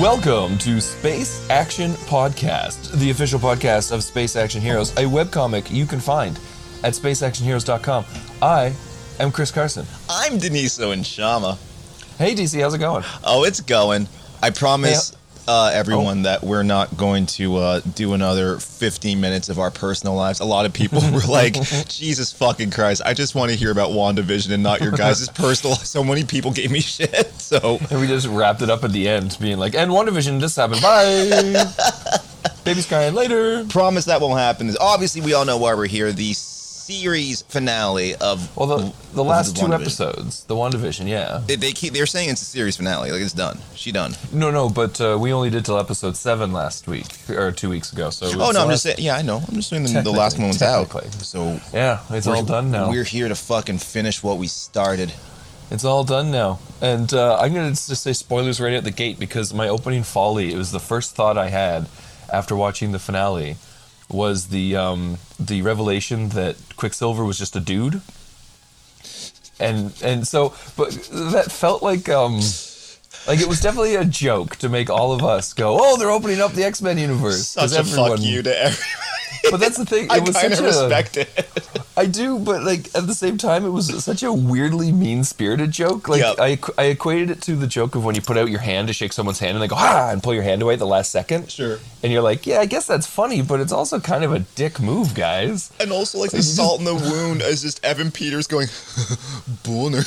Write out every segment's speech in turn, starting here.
Welcome to Space Action Podcast, the official podcast of Space Action Heroes, a webcomic you can find at spaceactionheroes.com. I am Chris Carson. I'm Deniso and Shama. Hey DC, how's it going? Oh, it's going. I promise uh, everyone Oh. that we're not going to uh, do another 15 minutes of our personal lives. A lot of people were like, Jesus fucking Christ, I just want to hear about WandaVision and not your guys' personal. So many people gave me shit. So, And we just wrapped it up at the end, being like, and WandaVision just happened. Bye. Baby's crying later. promise that won't happen. Obviously, we all know why we're here. The series finale of. Well, the, the last two episodes, the WandaVision, yeah. They, they keep. They're saying it's a series finale. Like it's done. She done. No, no, but uh, we only did till episode seven last week, or two weeks ago. So Oh no, I'm just saying. Yeah, I know. I'm just saying the, the last Technically, one out. So Yeah, it's all done now. We're here to fucking finish what we started. It's all done now. And uh, I'm going to just say spoilers right at the gate because my opening folly, it was the first thought I had after watching the finale was the um, the revelation that Quicksilver was just a dude. And and so but that felt like um like it was definitely a joke to make all of us go, "Oh, they're opening up the X-Men universe." 'Cause Such a fuck you to everyone. But that's the thing. It I was kind of a, it. I do, but like at the same time, it was such a weirdly mean-spirited joke. Like Yep. I, I equated it to the joke of when you put out your hand to shake someone's hand and they go ah and pull your hand away at the last second. Sure. And you're like, yeah, I guess that's funny, but it's also kind of a dick move, guys. And also, like the salt in the wound is just Evan Peters going, "Boner."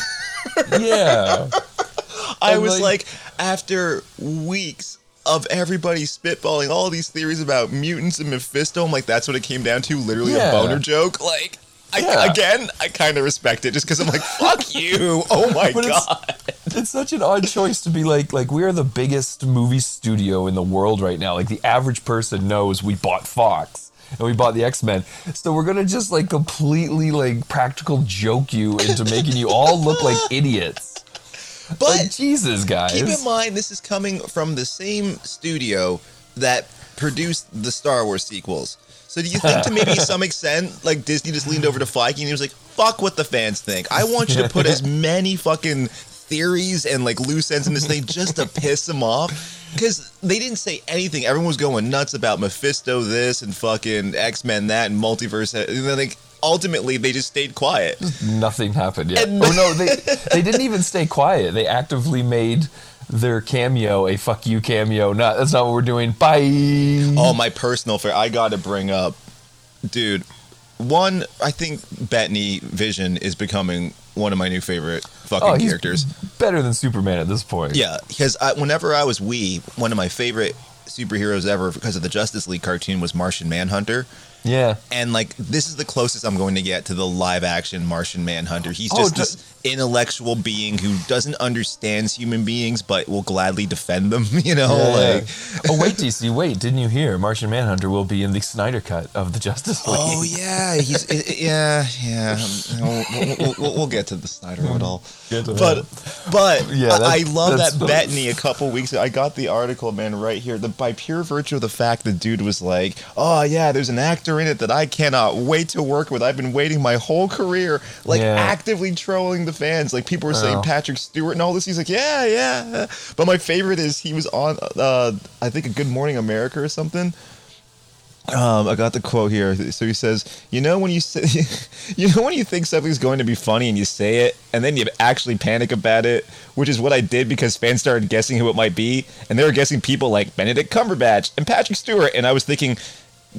Yeah. I And, was like- like, after weeks of everybody spitballing all these theories about mutants and Mephisto, I'm like, that's what it came down to. Literally Yeah. a boner joke. Like, I, Yeah. again, I kind of respect it just because I'm like, fuck you. Oh my But it's- god. it's such an odd choice to be like like we are the biggest movie studio in the world right now. Like the average person knows we bought Fox and we bought the X-Men. So we're gonna just like completely like practical joke you into making you all look like idiots. But like Jesus, guys. Keep in mind, this is coming from the same studio that produced the Star Wars sequels. So do you think to maybe some extent, like Disney just leaned over to Feige and he was like, "Fuck what the fans think. I want you to put as many fucking theories and like loose ends in this thing just to piss them off." Because they didn't say anything. Everyone was going nuts about Mephisto this and fucking X Men that and multiverse. And then like ultimately they just stayed quiet. Nothing happened yet. And- oh no, they they didn't even stay quiet. They actively made their cameo a fuck you cameo. Not that's not what we're doing. Bye. Oh, my personal fair. I got to bring up, dude. One, I think Bettany Vision is becoming one of my new favorite fucking Oh, characters. better than Superman at this point. Yeah, because I, whenever I was wee, one of my favorite superheroes ever because of the Justice League cartoon was Martian Manhunter. Yeah. And like this is the closest I'm going to get to the live action Martian Manhunter. He's Oh, just d- this intellectual being who doesn't understand human beings but will gladly defend them, you know? Yeah. Like oh wait, DC, wait! Didn't you hear? Martian Manhunter will be in the Snyder cut of the Justice oh, League. Oh yeah, he's yeah yeah. We'll, we'll, we'll, we'll get to the Snyder it all, but but Yeah, I, I love that the- Bettany a couple weeks. ago. I got the article, man, right here. The by pure virtue of the fact the dude was like, oh yeah, there's an actor in it that I cannot wait to work with. I've been waiting my whole career, like Yeah. actively trolling the fans. Like people were saying Oh. Patrick Stewart and all this. He's like, yeah yeah. But my favorite is he was on uh, I think a Good Morning America or something. Um, I got the quote here. So he says, "You know when you say, you know when you think something's going to be funny and you say it, and then you actually panic about it, which is what I did because fans started guessing who it might be, and they were guessing people like Benedict Cumberbatch and Patrick Stewart, and I was thinking."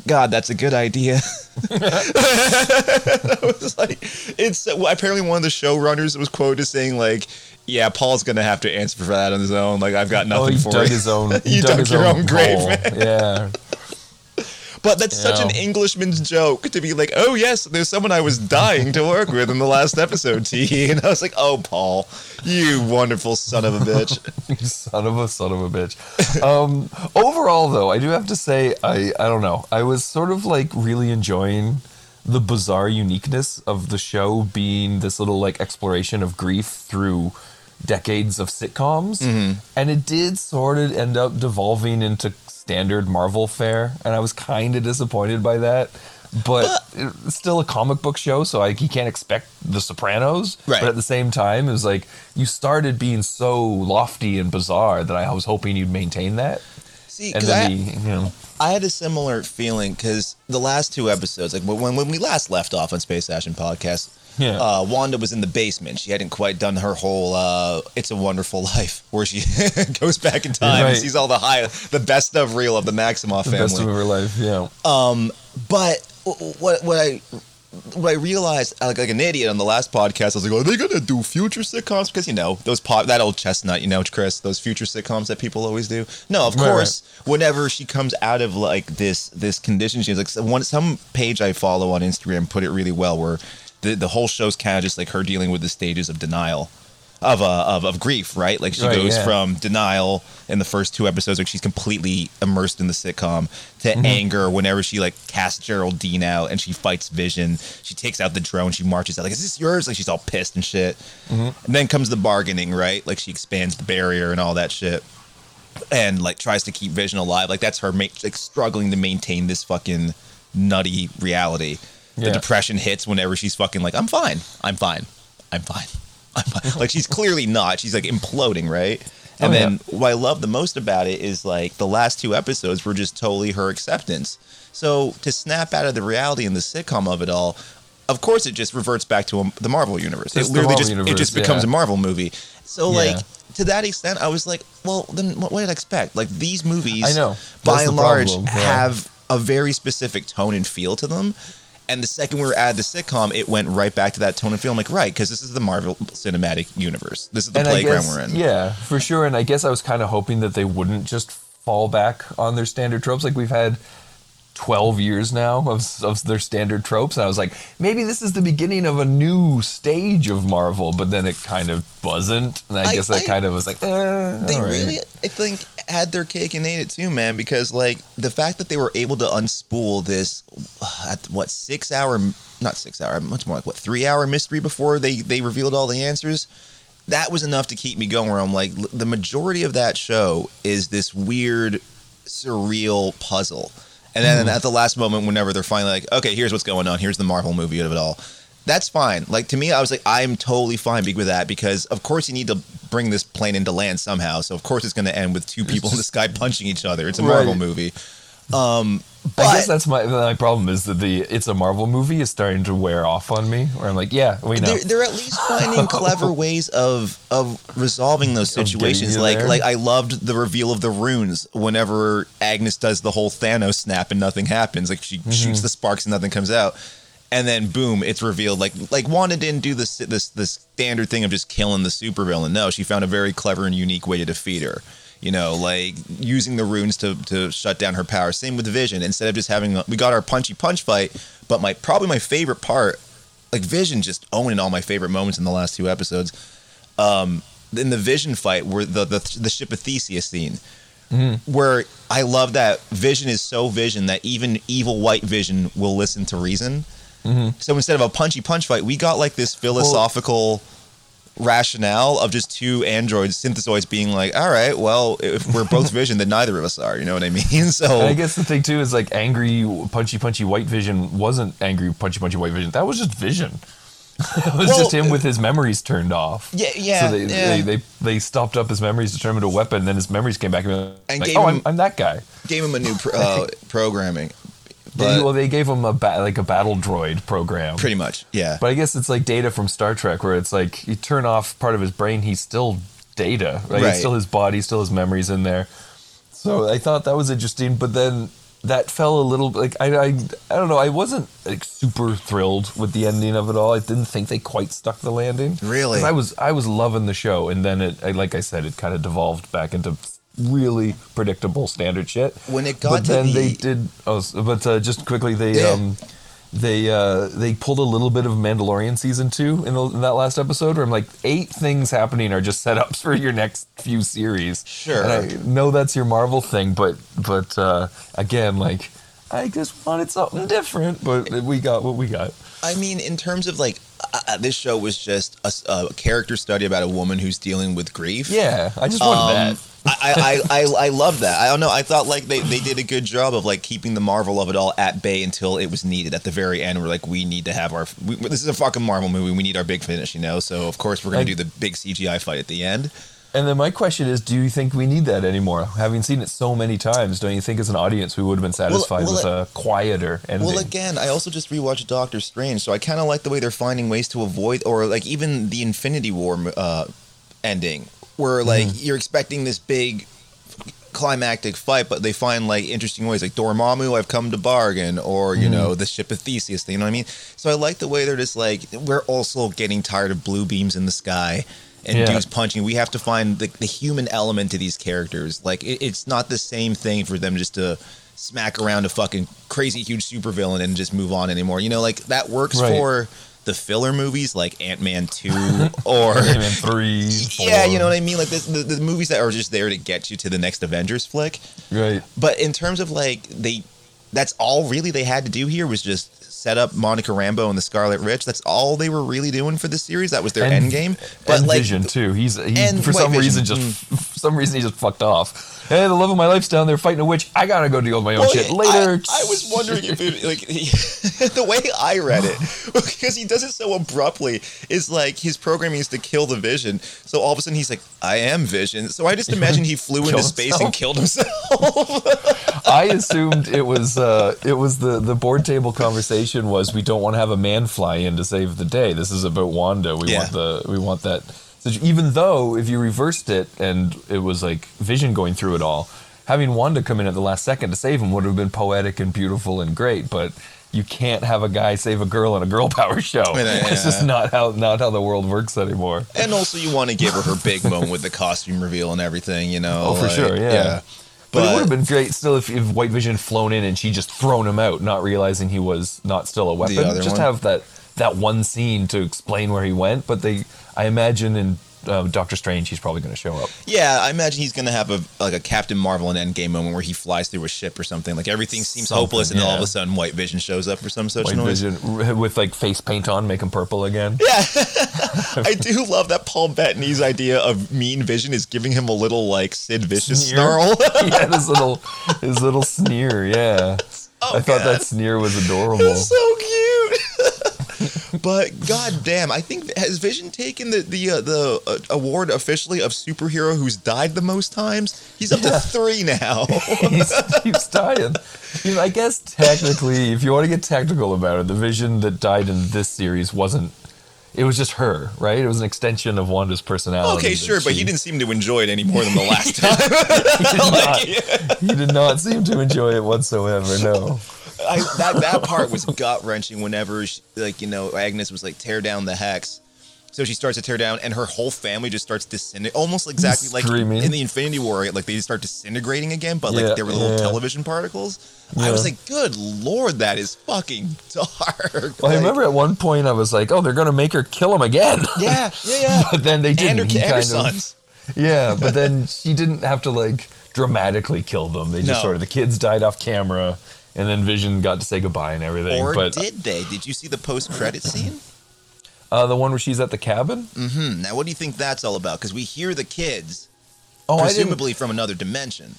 God, that's a good idea. I was like, it's well, apparently one of the showrunners was quoted as saying like, "Yeah, Paul's gonna have to answer for that on his own. Like, I've got Oh, nothing he for dug it." his own. You dug dug his your own, own grave, man. Yeah. But that's such an Englishman's joke to be like, oh yes, there's someone I was dying to work with in the last episode, T. And I was like, oh Paul, you wonderful son of a bitch. son of a son of a bitch. Um, overall, though, I do have to say, I I don't know. I was sort of like really enjoying the bizarre uniqueness of the show being this little like exploration of grief through decades of sitcoms, Mm-hmm. and it did sort of end up devolving into standard Marvel fare, and I was kind of disappointed by that. But it's still a comic book show, so like you can't expect The Sopranos. Right. But at the same time, it was like you started being so lofty and bizarre that I was hoping you'd maintain that. See, And because I, then the, you know, I had a similar feeling because the last two episodes, like when when we last left off on Space Action Podcast, Yeah. uh, Wanda was in the basement. She hadn't quite done her whole uh, "It's a Wonderful Life" where she goes back in time and sees all the high, the best of real of the Maximoff the family. best of her life. Yeah. Um, But what what I what I realized, like, like an idiot on the last podcast, I was like, "Are they gonna do future sitcoms?" Because you know those pop that old chestnut, you know, Chris, those future sitcoms that people always do. No, of Right, course. Whenever she comes out of like this this condition, she's like one some page I follow on Instagram put it really well, where the the whole show's kind of just like her dealing with the stages of denial. Of, uh, of of grief, right? Like she Right, goes yeah. from denial in the first two episodes, like she's completely immersed in the sitcom, to Mm-hmm. anger whenever she like casts Geraldine out and she fights Vision. She takes out the drone. She marches out like, "Is this yours?" Like she's all pissed and shit. Mm-hmm. And then comes the bargaining, right? Like she expands the barrier and all that shit, and like tries to keep Vision alive. Like that's her ma- like struggling to maintain this fucking nutty reality. The Yeah. depression hits whenever she's fucking like, "I'm fine. I'm fine. I'm fine." I'm fine. like she's clearly not. She's like imploding, right? And Oh, then yeah. what I love the most about it is like the last two episodes were just totally her acceptance. So to snap out of the reality and the sitcom of it all, of course, it just reverts back to um, the Marvel universe. It's it literally just it just becomes yeah. a Marvel movie. So like to that extent, I was like, well, then what, what did I expect? Like these movies, I know. by and large, problem, have a very specific tone and feel to them. And the second we were at the sitcom, it went right back to that tone and feel. I'm like, right, because this is the Marvel Cinematic Universe. This is the and playground guess, we're in. Yeah, for sure. And I guess I was kind of hoping that they wouldn't just fall back on their standard tropes. Like we've had 12 years now of, of their standard tropes. And I was like, maybe this is the beginning of a new stage of Marvel, but then it kind of wasn't. And I, I- guess that I- kind of was like, eh, They right. really, I think, had their cake and ate it too, man. Because like the fact that they were able to unspool this, at what six hour, not six hour, much more like what three hour mystery before they they revealed all the answers. That was enough to keep me going. Where I'm like, the majority of that show is this weird, surreal puzzle, and then hmm. at the last moment, whenever they're finally like, okay, here's what's going on. Here's the Marvel movie of it all. That's fine. Like to me, I was like, I'm totally fine with that because of course you need to bring this plane into land somehow. So of course it's going to end with two people in the sky punching each other. It's a Marvel movie. Um, but I guess that's my my problem is that the it's a Marvel movie is starting to wear off on me. Where I'm like, yeah, we know. they're, they're at least finding clever ways of of resolving those situations. Like there. like I loved the reveal of the runes whenever Agnes does the whole Thanos snap and nothing happens. Like she Mm-hmm. shoots the sparks and nothing comes out. And then boom, it's revealed. Like like Wanda didn't do this this this standard thing of just killing the supervillain. No, she found a very clever and unique way to defeat her. You know, like using the runes to to shut down her power. Same with Vision. Instead of just having we got our punchy punch fight, but my probably my favorite part like Vision just owning all my favorite moments in the last two episodes. Um, in the Vision fight, where the the, the ship of Theseus scene, where I love that Vision is so Vision that even evil White Vision will listen to reason. So instead of a punchy punch fight, we got like this philosophical rationale of just two androids, synthesoids, being like, "All right, well, if we're both Vision, then neither of us are." You know what I mean? So And I guess the thing too is like angry, punchy, punchy white vision wasn't angry, punchy, punchy white vision. That was just vision. it was Well, just him with his memories turned off. Yeah, yeah, So they, yeah. they, they they stopped up his memories to turn him into a weapon. Then his memories came back and, like, gave oh, him- I'm, I'm that guy. gave him a new pro- uh, programming. They- But well, they gave him a ba- like a battle droid program. pretty much, yeah. But I guess it's like Data from Star Trek, where it's like you turn off part of his brain, he's still Data, right? Right. It's still his body, still his memories in there. So I thought that was interesting, but then that fell a little like I I, I don't know. I wasn't like super thrilled with the ending of it all. I didn't think they quite stuck the landing. Really, I was I was loving the show, and then it I, like I said, it kind of devolved back into really predictable standard shit. When it got but to then the- they did. Oh, but uh, just quickly they Yeah. um they uh they pulled a little bit of Mandalorian season two in, the, in that last episode where I'm like eight things happening are just setups for your next few series. Sure. And I know that's your Marvel thing, but but uh, again, like I just wanted something different, but we got what we got. I mean, in terms of like, uh, uh, this show was just a character study about a woman who's dealing with grief. Yeah, I just wanted Um, that. I, I, I, I love that. I don't know. I thought like they, they did a good job of like keeping the marvel of it all at bay until it was needed. At the very end, we're like, we need to have our. We, this is a fucking Marvel movie. We need our big finish, you know. So of course we're gonna do the big CGI fight at the end. And then my question is, do you think we need that anymore? Having seen it so many times, don't you think as an audience we would have been satisfied well, with a quieter ending? Well, again, I also just rewatched Doctor Strange, so I kind of like the way they're finding ways to avoid, or like even the Infinity War uh, ending, where mm-hmm. like you're expecting this big climactic fight, but they find like interesting ways, like Dormammu, I've come to bargain, or you mm-hmm. know the ship of Theseus. You know what I mean? So I like the way they're just like we're also getting tired of blue beams in the sky. And Yeah. dudes punching. We have to find the, the human element to these characters. Like it, it's not the same thing for them just to smack around a fucking crazy huge supervillain and just move on anymore. You know, like that works Right. for the filler movies like Ant Man two or Ant-Man three, yeah, you know what I mean. Like this, the, the movies that are just there to get you to the next Avengers flick. right? But in terms of like they, that's all really they had to do here was just set up Monica Rambeau and the Scarlet Witch. That's all they were really doing for the series. That was their And- end game. But and like Vision too. He's he, for some Vision, reason just for some reason he just fucked off. Hey, the love of my life's down there fighting a witch. I gotta go deal with my own Well, shit later. I, was wondering if it, like he, the way I read it because he does it so abruptly is like his programming is to kill the Vision. So all of a sudden he's like, "I am Vision." So I just imagine he flew into Killed space and killed himself. I assumed it was uh, Uh, it was the the board table conversation was we don't want to have a man fly in to save the day. This is about Wanda. We Yeah. want the we want that. So even though if you reversed it and it was like Vision going through it all, having Wanda come in at the last second to save him would have been poetic and beautiful and great. But you can't have a guy save a girl in a girl power show. Yeah. It's just not how not how the world works anymore. and also, you want to give her her big moment with the costume reveal and everything. You know, Oh, for like, sure, yeah. But, it would have been great still if, if White Vision flown in and she just thrown him out, not realizing he was not still a weapon. Just one? have that that one scene to explain where he went. But they, I imagine in uh, Doctor Strange, he's probably going to show up. Yeah, I imagine he's gonna have a like a Captain Marvel and Endgame moment where he flies through a ship or something. Like everything seems Something, hopeless, and then all of a sudden, White Vision shows up for some such White noise. Vision with like face paint on, make him purple again. Yeah, I do love that Paul Bettany's idea of Mean Vision is giving him a little like Sid Vicious Sneer. snarl. yeah, his little his little sneer. Yeah, Oh, I thought that sneer was adorable. It's so cute. But god damn, I think has Vision taken the the uh, the uh, award officially of superhero who's died the most times? He's up to three now. he keeps dying. You know, I guess technically, if you want to get technical about it, the vision that died in this series wasn't. It was just her, right? It was an extension of Wanda's personality. okay, sure, but he didn't seem to enjoy it any more than the last time. He did, Like, not, yeah. he did not seem to enjoy it whatsoever. No. I, that that part was gut wrenching. Whenever she, like you know Agnes was like tear down the hex, so she starts to tear down, and her whole family just starts disintegrating, almost exactly like Screaming. in the Infinity War, like they start disintegrating again, but like Yeah, they were little yeah. television particles. I was like, good lord, that is fucking dark. Well, I remember at one point I was like, "Oh, they're gonna make her kill him again." Yeah, yeah, yeah. but then they didn't. and her, He and her kind of- Yeah, but then she didn't have to like dramatically kill them. They just No. sort of the kids died off camera, and then Vision got to say goodbye and everything. Or but did they? Did you see the post-credit scene? uh, the one where she's at the cabin. Mm-hmm. Now, what do you think that's all about? Because we hear the kids, Oh, presumably from another dimension.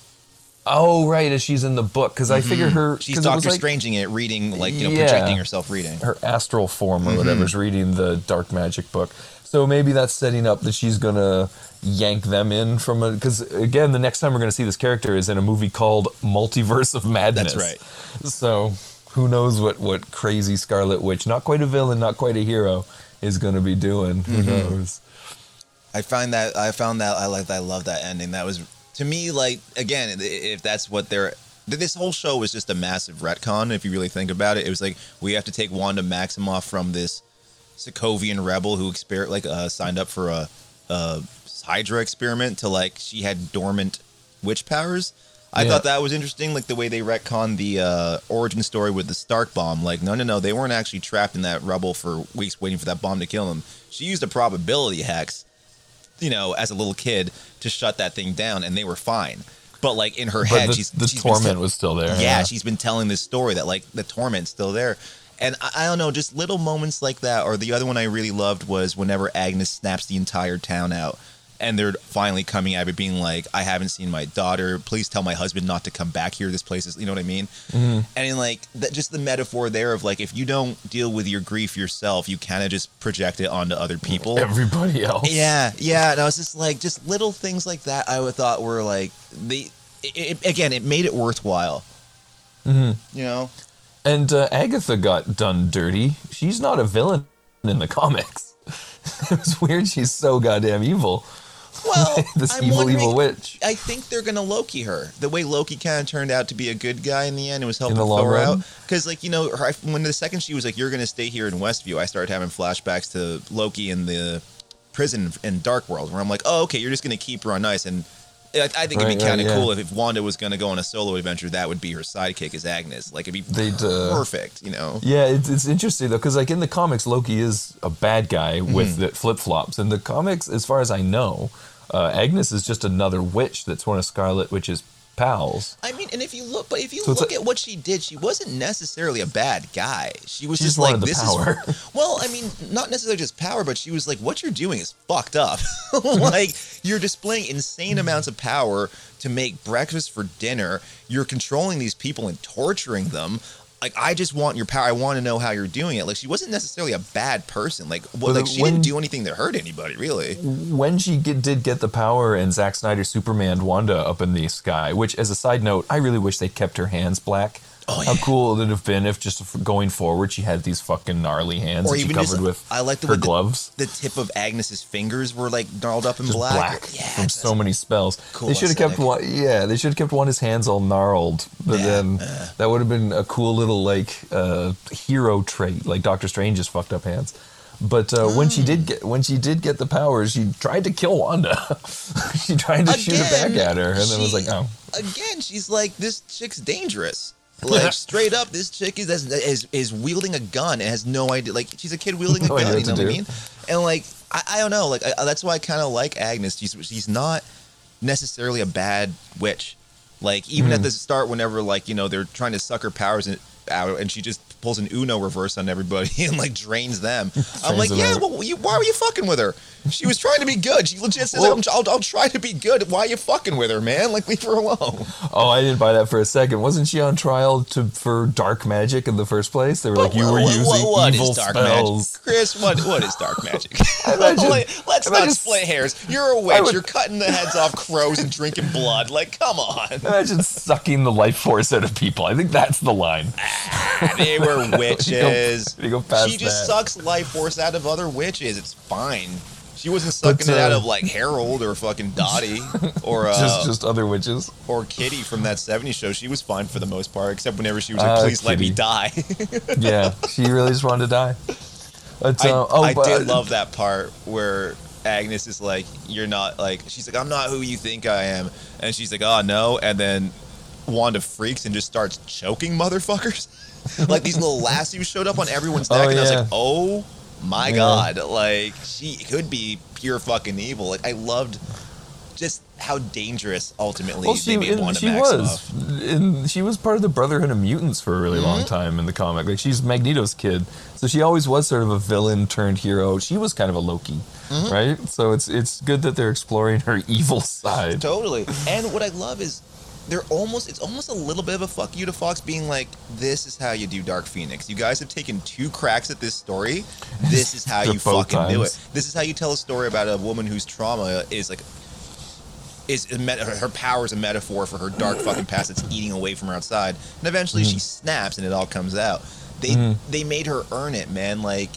Oh, right, as she's in the book because I figure her Mm-hmm. She's 'cause Doctor like Stranging it, reading like you know, Yeah. projecting herself reading. her astral form or Mm-hmm. whatever is reading the dark magic book. So maybe that's setting up that she's gonna yank them in from a because again, the next time we're gonna see this character is in a movie called Multiverse of Madness. That's right. So who knows what what crazy Scarlet Witch, not quite a villain, not quite a hero, is gonna be doing. Who Mm-hmm. knows? I find that I found that I like I love that ending. That was to me like again, if that's what they're this whole show was just a massive retcon. If you really think about it, it was like we have to take Wanda Maximoff from this Sokovian rebel who exper- like uh, signed up for a, a Hydra experiment to like she had dormant witch powers. I Yeah. thought that was interesting, like the way they retconned the uh, origin story with the Stark bomb. Like, no, no, no, they weren't actually trapped in that rubble for weeks waiting for that bomb to kill them. She used a probability hex, you know, as a little kid to shut that thing down, and they were fine. but like in her But head, the, she's the she's torment sa- was still there. yeah, she's been telling this story that like the torment's still there. And I, I don't know, just little moments like that. Or the other one I really loved was whenever Agnes snaps the entire town out, and they're finally coming at it, being like, "I haven't seen my daughter. Please tell my husband not to come back here. This place is, you know what I mean?" Mm-hmm. And in like that, just the metaphor there of like, if you don't deal with your grief yourself, you kind of just project it onto other people. everybody else. Yeah, yeah. And I was just like, just little things like that. I would thought were like the. Again, it made it worthwhile. Mm-hmm. You know. And uh, Agatha got done dirty. She's not a villain in the comics. it was weird. She's so goddamn evil. Well, this I'm evil, evil witch. I think they're gonna Loki her the way Loki kind of turned out to be a good guy in the end. It was helping Thor out because, like you know, her, when the second she was like, "You're gonna stay here in Westview," I started having flashbacks to Loki in the prison in Dark World, where I'm like, "Oh, okay, you're just gonna keep her on ice." And I, I think it'd be kind of yeah. cool if, if Wanda was gonna go on a solo adventure, that would be her sidekick as Agnes. Like it'd be They'd, uh, perfect, you know. Yeah, it's, it's interesting though, because like in the comics, Loki is a bad guy Mm-hmm. with the flip flops. In the comics, as far as I know, uh, Agnes is just another witch that's one of Scarlet Witch's pals. I mean, and if you look, but if you So look like- at what she did, she wasn't necessarily a bad guy. She was just like the this power. is. Well, I mean, not necessarily just power, but she was like, what you're doing is fucked up. like you're displaying insane amounts of power to make breakfast for dinner. You're controlling these people and torturing them. Like I just want your power. I want to know how you're doing it. Like she wasn't necessarily a bad person. Like what, Well, like she when- didn't do anything that hurt anybody, really. when she get, did get the power and Zack Snyder Superman Wanda up in the sky, which as a side note, I really wish they kept her hands black. Oh, How yeah. cool would it have been if just going forward she had these fucking gnarly hands Or that she even covered just, with I like the her way the- gloves. The tip of Agnes's fingers were like gnarled up in just black. black, Yeah, from so many spells. Cool they should have kept one. Yeah, they should have kept one his hands all gnarled. But Yeah, then uh. that would have been a cool little like uh, hero trait, like Doctor Strange's fucked up hands. But uh, when she Mm. did get when she did get the powers, she tried to kill Wanda. she tried to shoot it back at her, and then was like, "Oh, again, she's like, this chick's dangerous. Like straight up, this chick is is is wielding a gun and has no idea. Like she's a kid wielding a No idea gun. what You know to what I do. mean? And like I, I don't know. Like I, that's why I kind of like Agnes. She's she's not necessarily a bad witch. Like even Hmm. at the start, whenever like you know they're trying to suck her powers in, out, and she just pulls an Uno reverse on everybody and like drains them. I'm like, yeah, well, you, why were you fucking with her? She was trying to be good. She legit says, Well- I'll, I'll try to be good. Why are you fucking with her, man? Like leave her alone. oh, I didn't buy that for a second. Wasn't she on trial to for dark magic in the first place? They were like, "You were What- using what- what is evil dark spells." magic? Chris, what what is dark magic? Imagine- Let- Let's not split hairs. You're a witch. would- You're cutting the heads off crows and drinking blood. Like, come on. Imagine sucking the life force out of people. I think that's the line. They were witches. you go past she just that. sucks life force out of other witches. It's fine. She wasn't sucking But, it out uh, of like Harold or fucking Dottie or uh, just just other witches. or Kitty from that '70s show. She was fine for the most part, except whenever she was like, Uh, "Please let me die." Yeah, she really just wanted to die. But, I, uh, oh, I but, did love that part where Agnes is like, "You're not like." She's like, "I'm not who you think I am," and she's like, "Oh no," and then Wanda freaks and just starts choking motherfuckers. like these little lassies showed up on everyone's neck, Oh, and I was yeah. like, "Oh my Yeah. god!" Like she could be pure fucking evil. Like I loved just how dangerous ultimately Well, they she, made she was, and she was part of the Brotherhood of Mutants for a really long Mm-hmm. time in the comic. Like she's Magneto's kid, so she always was sort of a villain turned hero. She was kind of a Loki, Mm-hmm. right? So it's it's good that they're exploring her evil side. Totally. And what I love is they're almost it's almost a little bit of a fuck you to Fox being like, this is how you do Dark Phoenix. You guys have taken two cracks at this story. This is how you fucking do it. This is how you tell a story about a woman whose trauma is like is met- her power is a metaphor for her dark fucking past that's eating away from her outside. And eventually she snaps and it all comes out. They they made her earn it, man. Like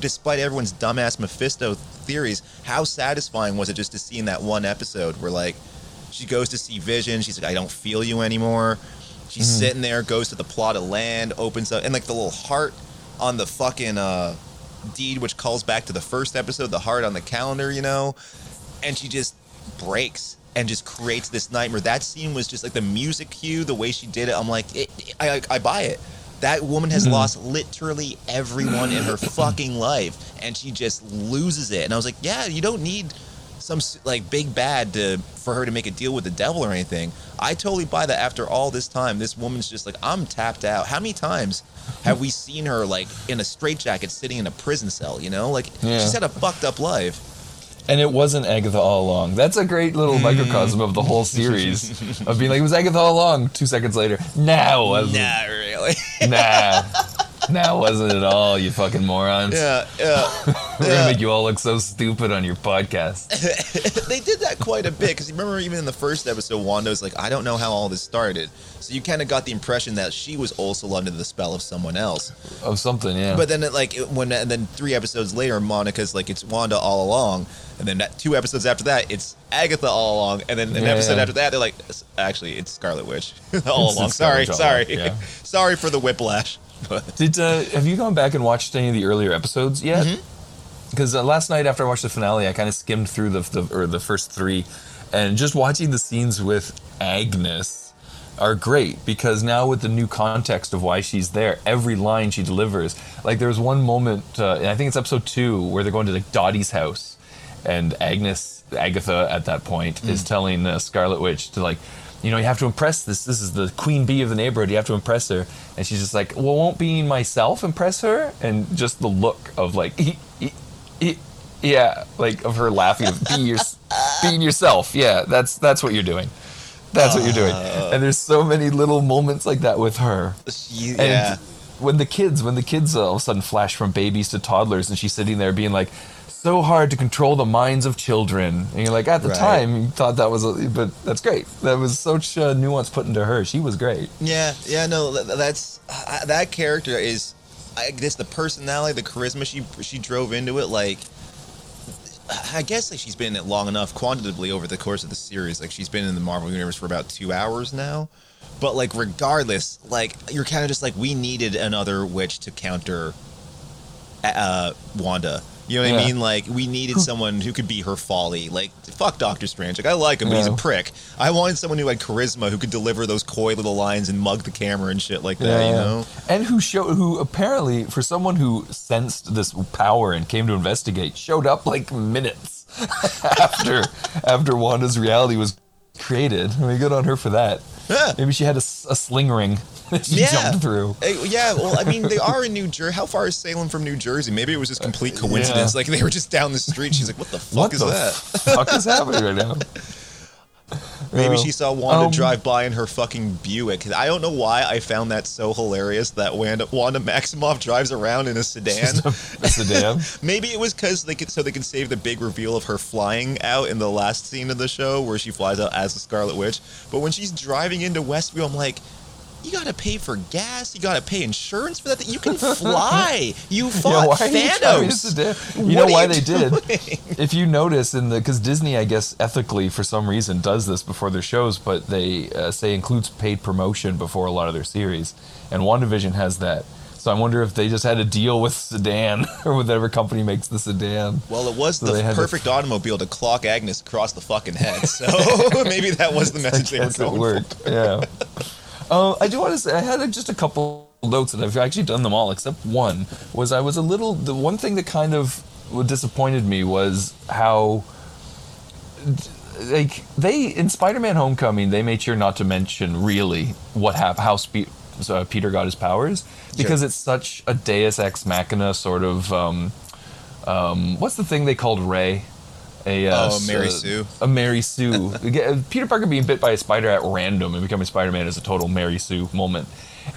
despite everyone's dumbass Mephisto theories, how satisfying was it just to see in that one episode where like she goes to see Vision, she's like, I don't feel you anymore. She's sitting there, goes to the plot of land, opens up, and like the little heart on the fucking uh, deed, which calls back to the first episode, the heart on the calendar, you know, and she just breaks and just creates this nightmare. That scene was just like the music cue, the way she did it. I'm like, it, I, I, I buy it. That woman has lost literally everyone in her fucking life, and she just loses it. And I was like, yeah, you don't need some like big bad to for her to make a deal with the devil or anything. I totally buy that. After all this time, this woman's just like, I'm tapped out. How many times have we seen her like in a straitjacket, sitting in a prison cell? You know, like Yeah. she's had a fucked up life. And it wasn't Agatha all along. That's a great little Mm. microcosm of the whole series of being like, it was Agatha all along. Two seconds later, no, it really. Nah. nah, wasn't at all, you fucking morons. yeah, yeah. We're yeah. gonna make you all look so stupid on your podcast. they did that quite a bit because remember even in the first episode, Wanda was like, "I don't know how all this started," so you kind of got the impression that she was also under the spell of someone else. Of something, yeah. But then, it, like when and then three episodes later, Monica's like, "It's Wanda all along," and then that, two episodes after that, it's Agatha all along, and then an Yeah, episode yeah. after that, they're like, "Actually, it's Scarlet Witch all It's along." Sorry, sorry, yeah. sorry for the whiplash. But Did uh, have you gone back and watched any of the earlier episodes yet? Mm-hmm. Because uh, last night after I watched the finale, I kind of skimmed through the, the or the first three, and just watching the scenes with Agnes are great because now with the new context of why she's there, every line she delivers. Like there was one moment, uh, and I think it's episode two, where they're going to like Dottie's house, and Agnes Agatha at that point Mm. is telling uh, Scarlet Witch to like. You know, you have to impress this. This is the queen bee of the neighborhood. You have to impress her, and she's just like, "Well, won't being myself impress her?" And just the look of like, yeah, like of her laughing, of be your, being yourself. Yeah, that's that's what you're doing. That's what you're doing. And there's so many little moments like that with her. she, And yeah, when the kids, when the kids all of a sudden flash from babies to toddlers, and she's sitting there being like, "So hard to control the minds of children," and you're like, at the Right. time, you thought that was, a, but that's great. That was such uh, nuance put into her. She was great. yeah, yeah. No, that's uh, that character is, I guess, the personality, the charisma she she drove into it, like. I guess like she's been in it long enough, quantitatively over the course of the series. Like she's been in the Marvel universe for about two hours now. But like regardless, like you're kind of just like we needed another witch to counter uh, Wanda. You know what I mean? Like we needed someone who could be her folly. Like fuck Doctor Strange. Like I like him, but he's a prick. I wanted someone who had charisma, who could deliver those coy little lines and mug the camera and shit like that. You know? and who showed who apparently for someone who sensed this power and came to investigate showed up like minutes after after Wanda's reality was created. I mean, good on her for that. Yeah. Maybe she had a sling ring that she Yeah. jumped through. Yeah, well, I mean, they are in New Jersey. How far is Salem from New Jersey? Maybe it was just uh, complete coincidence. yeah. Like they were just down the street. She's like, "What the fuck What is the that?" fuck is happening right now? Maybe Uh, she saw Wanda um, drive by in her fucking Buick. I don't know why I found that so hilarious that Wanda, Wanda Maximoff drives around in a sedan. a sedan. Maybe it was because they could so they could save the big reveal of her flying out in the last scene of the show where she flies out as the Scarlet Witch. But when she's driving into Westview, I'm like. You gotta pay for gas. You gotta pay insurance for that. Thing. You can fly. You fought you a Thanos. You know why you they did? If you notice in the because Disney, I guess ethically for some reason does this before their shows, but they uh, say includes paid promotion before a lot of their series, and WandaVision has that. So I wonder if they just had a deal with sedan or whatever company makes the sedan. Well, it was So the had to- perfect automobile to clock Agnes across the fucking head. So maybe that was the message they were Yes, it going for. worked. Yeah. Uh, I do want to say I had just a couple notes, that I've actually done them all except one. Was I was a little the one thing that kind of disappointed me was how like they in Spider-Man: Homecoming they made sure not to mention really what hap- how Spe- uh, Peter got his powers because Sure. it's such a Deus ex machina sort of. Um, um, what's the thing they called Ray? A uh, Oh, Mary s- Sue. A Mary Sue. Peter Parker being bit by a spider at random and becoming Spider-Man is a total Mary Sue moment.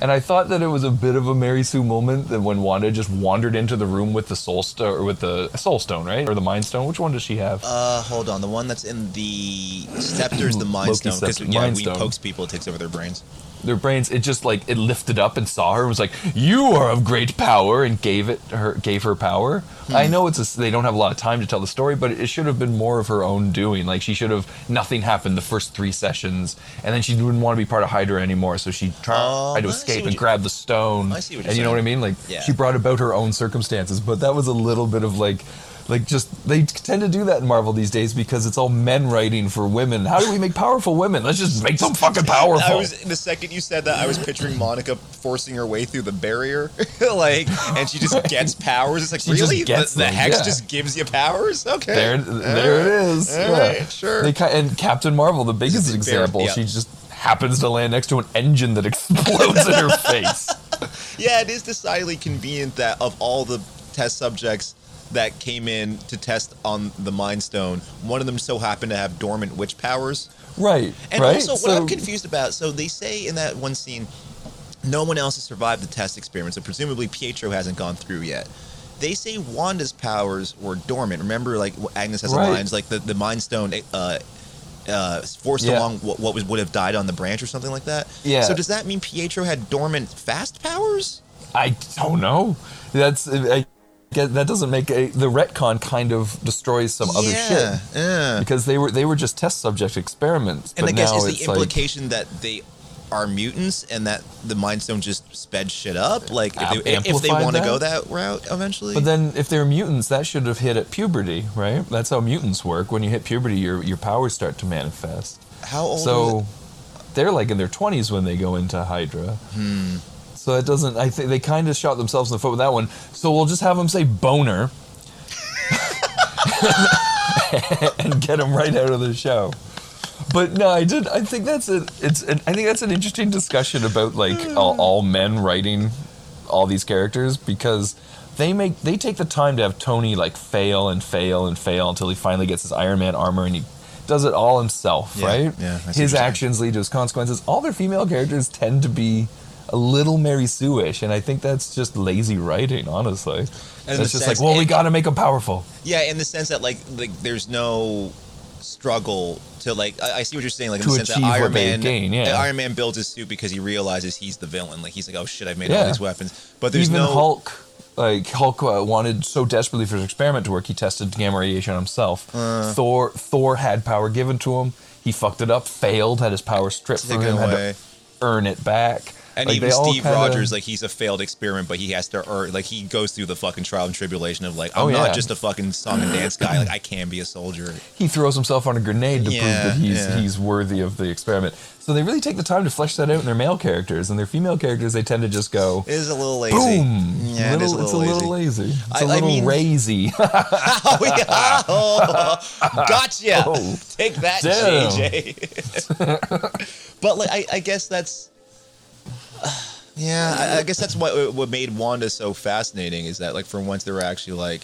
And I thought that it was a bit of a Mary Sue moment that when Wanda just wandered into the room with the Soul Stone, or with the Soul Stone, right, or the Mind Stone. Which one does she have? Uh, hold on. The one that's in the scepter is the Mind Loki Stone because yeah, Mind when he Stone. pokes people, it takes over their brains. Their brains it just like it lifted up and saw her and was like you are of great power and gave it her gave her power. Hmm. i know it's a, they don't have a lot of time to tell the story but it should have been more of her own doing. Like she should have nothing happened the first three sessions and then she didn't want to be part of hydra anymore so she tried Oh, to escape and grab the stone. I see what you're and you know what i mean? Like Yeah. she brought about her own circumstances but that was a little bit of like like just they tend to do that in Marvel these days because it's all men writing for women. How do we make powerful women? Let's just make them fucking powerful. I was the second you said that, I was picturing Monica forcing her way through the barrier, like, and she just gets powers. It's like She really, the, the hex yeah. just gives you powers. Okay, There, there it is. Yeah. right, sure. They and Captain Marvel, the biggest example, yeah. she just happens to land next to an engine that explodes in her face. Yeah, it is decidedly convenient that of all the test subjects that came in to test on the Mind Stone, one of them so happened to have dormant witch powers. Right. And right? also, what So- I'm confused about, so they say in that one scene, no one else has survived the test experiment, so presumably Pietro hasn't gone through yet. They say Wanda's powers were dormant. Remember, like Agnes has Right. the lines, like the the Mind Stone uh, uh, forced Yeah. along what, what was would have died on the branch or something like that. Yeah. So does that mean Pietro had dormant fast powers? I don't know. That's I get that doesn't make a, the retcon kind of destroys some other yeah, shit Yeah. because they were they were just test subject experiments. And but I guess now is the like- implication that they are mutants and that the Mind Stone just sped shit up? Like if they, if they want to go that route eventually? But then, if they're mutants, that should have hit at puberty, right? That's how mutants work. When you hit puberty, your your powers start to manifest. How old? so they're like in their twenties when they go into Hydra. Hmm. So it doesn't. I think they kind of shot themselves in the foot with that one. So we'll just have them say boner, and get them right out of the show. But no, I did. I think that's a. It's. An, I think that's an interesting discussion about like hmm. all, all men writing all these characters because they make they take the time to have Tony like fail and fail and fail until he finally gets his Iron Man armor and he does it all himself, Yeah, right? yeah, I see what His actions lead to his consequences. All their female characters tend to be a little Mary Sue-ish, and I think that's just lazy writing, honestly. And it's just sense- like, well, we got to make them powerful. Yeah, in the sense that like like there's no struggle to like I, I see what you're saying like in To the sense that Iron Man gain, yeah. Iron Man builds his suit because he realizes he's the villain like he's like oh shit I've made all these weapons but there's Even no Hulk, like Hulk uh, wanted so desperately for his experiment to work, he tested gamma radiation on himself. Uh. Thor, Thor had power given to him. He fucked it up, failed, had his power stripped from him, had to earn it back. And Like, even Steve kinda- Rogers like he's a failed experiment but he has to or like he goes through the fucking trial and tribulation of like oh, I'm Oh, not just a fucking song and dance guy like I can be a soldier he throws himself on a grenade to Yeah, prove that he's yeah. he's worthy of the experiment. So they really take the time to flesh that out in their male characters, and their female characters they tend to just go it is a little lazy boom. yeah it is a it's little, a lazy. little lazy. It's I- a I little mean- razy. oh yeah oh, gotcha Oh, take that damn. JJ but like I, I guess that's yeah I, I guess that's what what made Wanda so fascinating is that like for once they were actually like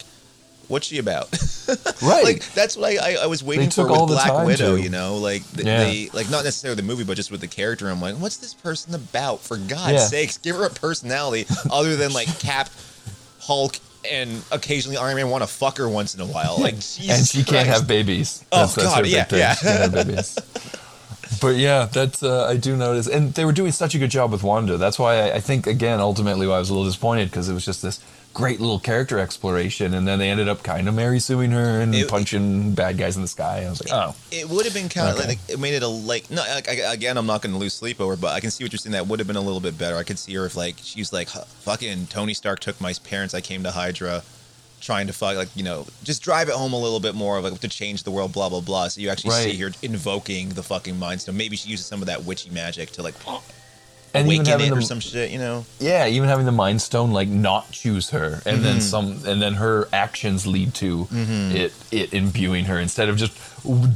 what's she about right. like that's what I, I, I was waiting for with Black Widow to. you know like th- Yeah. they like not necessarily the movie but just with the character I'm like what's this person about for God's Yeah. sakes give her a personality other than like Cap Hulk and occasionally Iron Man want to fuck her once in a while like Jesus and she can't have babies. Oh, That's, that's God, her big yeah, thing. yeah. She can't have babies. But yeah, that's uh, I do notice, and they were doing such a good job with Wanda. That's why I, I think again, ultimately, why I was a little disappointed because it was just this great little character exploration, and then they ended up kind of Mary suing her and It- punching bad guys in the sky. I was like, oh, It would have been kind of Okay. like it made it a like no like, again I'm not going to lose sleep over but I can see what you're saying that would have been a little bit better I could see her if like she's like fucking Tony Stark took my parents I came to Hydra trying to fuck like you know just drive it home a little bit more of like to change the world blah blah blah so you actually see Right. her invoking the fucking mind stone maybe she uses some of that witchy magic to like and even having it them, or some shit you know yeah, even having the Mind Stone like not choose her, and Mm-hmm. then some, and then her actions lead to it it imbuing her instead of just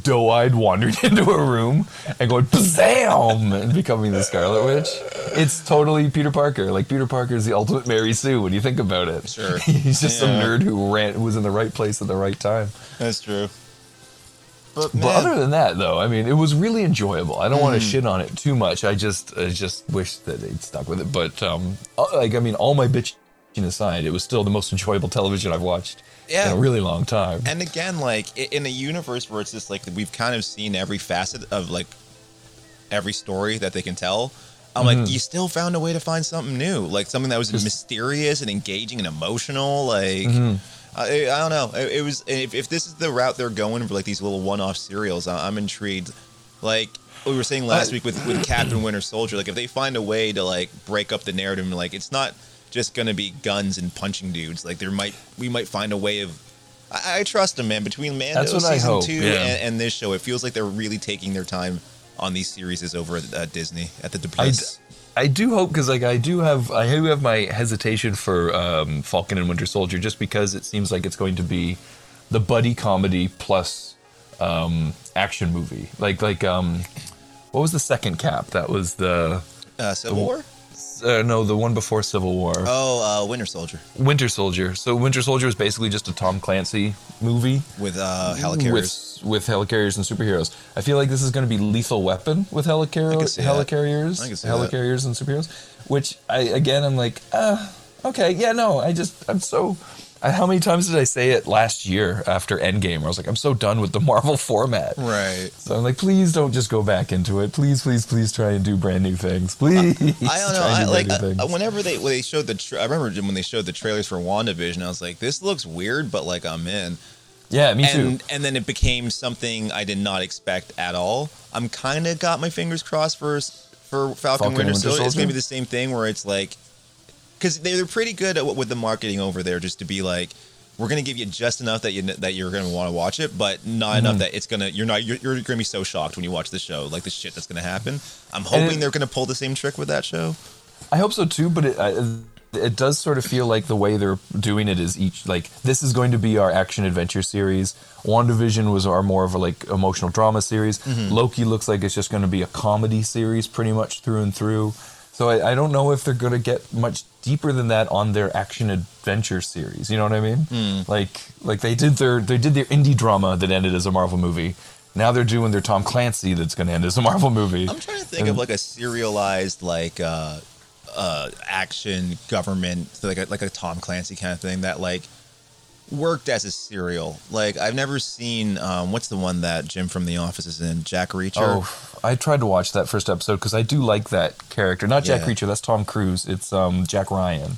doe-eyed wandering into a room and going bazam and becoming the Scarlet Witch. It's totally Peter Parker. Like Peter Parker is the ultimate Mary Sue when you think about it. Sure. He's just some nerd who ran who was in the right place at the right time. that's true but, But other than that, though, I mean, it was really enjoyable. I don't want Mm. to shit on it too much. I just, I just wish that they'd stuck with it. But, um, uh, like, I mean, all my bitching aside, it was still the most enjoyable television I've watched Yeah. in a really long time. And again, like in a universe where it's just like we've kind of seen every facet of like every story that they can tell. I'm like, you still found a way to find something new, like something that was mysterious and engaging and emotional. Like, I, I don't know. It, it was if, if this is the route they're going for, like these little one-off serials, I, I'm intrigued. Like we were saying last I- week with with Captain Winter Soldier, like if they find a way to like break up the narrative, and like it's not just gonna be guns and punching dudes. Like there might we might find a way of. I, I trust them, man. Between Mando That's what I season two yeah. and, and this show, it feels like they're really taking their time on these series over at uh, Disney at the Debris. I do hope because like I do have I do have my hesitation for um, Falcon and Winter Soldier just because it seems like it's going to be the buddy comedy plus um, action movie like like um, what was the second Cap? That was the Uh, Civil War. Uh, no, the one before Civil War. Oh, uh, Winter Soldier Winter Soldier. So Winter Soldier is basically just a Tom Clancy movie with uh, helicarriers. with with helicarriers and superheroes. I feel like this is going to be Lethal Weapon with helicarriers, helicarriers, I can see that. helicarriers and superheroes. Which I again, I'm like, uh, okay, yeah, no, I just I'm so. How many times did I say it last year after Endgame? Where I was like, I'm so done with the Marvel format. Right. So I'm like, please don't just go back into it. Please, please, please try and do brand new things. Please. I don't know. I, do like uh, whenever they when they showed the tra- I remember when they showed the trailers for WandaVision, I was like, this looks weird, but like I'm in. yeah, me too. And and then it became something I did not expect at all. I'm kind of got my fingers crossed for for Falcon, Falcon Winter, and Winter Soldier. It's Soldier? gonna be the same thing where it's like because they're pretty good at what, with the marketing over there, just to be like. We're gonna give you just enough that you that you're gonna want to watch it, but not Mm-hmm. enough that it's gonna you're not you're, you're gonna be so shocked when you watch the show, like the shit that's gonna happen. I'm hoping it- they're gonna pull the same trick with that show. I hope so too, but it uh, it does sort of feel like the way they're doing it is each like this is going to be our action adventure series. WandaVision was our more of a like emotional drama series. Mm-hmm. Loki looks like it's just going to be a comedy series pretty much through and through. So I, I don't know if they're going to get much deeper than that on their action adventure series. You know what I mean? Hmm. Like like they did their they did their indie drama that ended as a Marvel movie. Now they're doing their Tom Clancy that's going to end as a Marvel movie. I'm trying to think of like a serialized like uh uh action government like a, like a Tom Clancy kind of thing that like worked as a serial. Like I've never seen um what's the one that Jim from The Office is in Jack Reacher. Oh, I tried to watch that first episode because I do like that character. Not Jack Yeah. Reacher, that's Tom Cruise. It's um, Jack Ryan.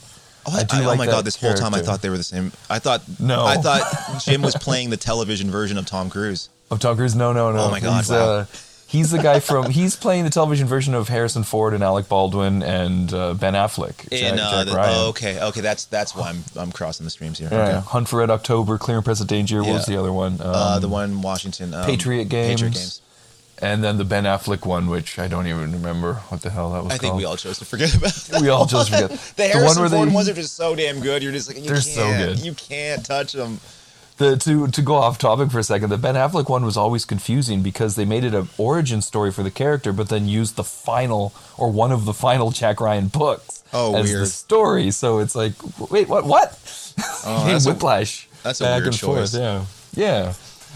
Oh, I I do I- oh my god! This whole time I thought they were the same. I thought No. I thought Jim was playing the television version of Tom Cruise. Of Tom Cruise? No, no, no. Oh my God, He's, wow. uh, he's the guy from. He's playing the television version of Harrison Ford and Alec Baldwin and uh, Ben Affleck. In Jack, uh, Jack the, oh, okay, okay, that's that's why I'm I'm crossing the streams here. Yeah, Okay. Hunt for Red October, Clear and Present Danger. What was the other one? Um, Uh, the one Washington. Um, Patriot Games. Patriot Games. And then the Ben Affleck one, which I don't even remember what the hell that was I think we all chose to forget about that. We all chose to forget. the The one Harrison where Ford they- ones are just so damn good. You're just like, you They're can't, so good. You can't touch them. The, to to go off topic for a second, the Ben Affleck one was always confusing because they made it an origin story for the character, but then used the final or one of the final Jack Ryan books Oh, as weird. the story. So it's like, wait, what? What? Oh, that's a- whiplash. that's a back weird and choice. forth. Yeah, yeah.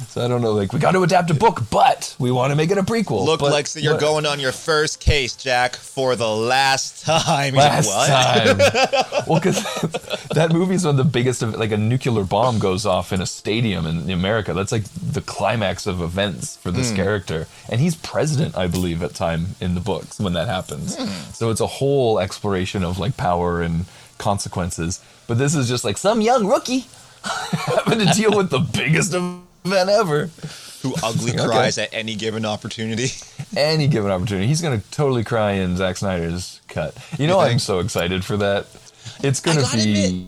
So I don't know. Like we got to adapt a book, but we want to make it a prequel. Look but like you're what- going on your first case, Jack, for the last time. Last what? time. well, because that movie's one of the biggest of like a nuclear bomb goes off in a stadium in America. That's like the climax of events for this character, and he's president, I believe, at time in the books when that happens. Hmm. So it's a whole exploration of like power and consequences. But this is just like some young rookie having to deal with the biggest event ever. Who ugly Okay. cries at any given opportunity. Any given opportunity, he's gonna totally cry in Zack Snyder's cut. You know, I'm so excited for that. It's gonna gotta be.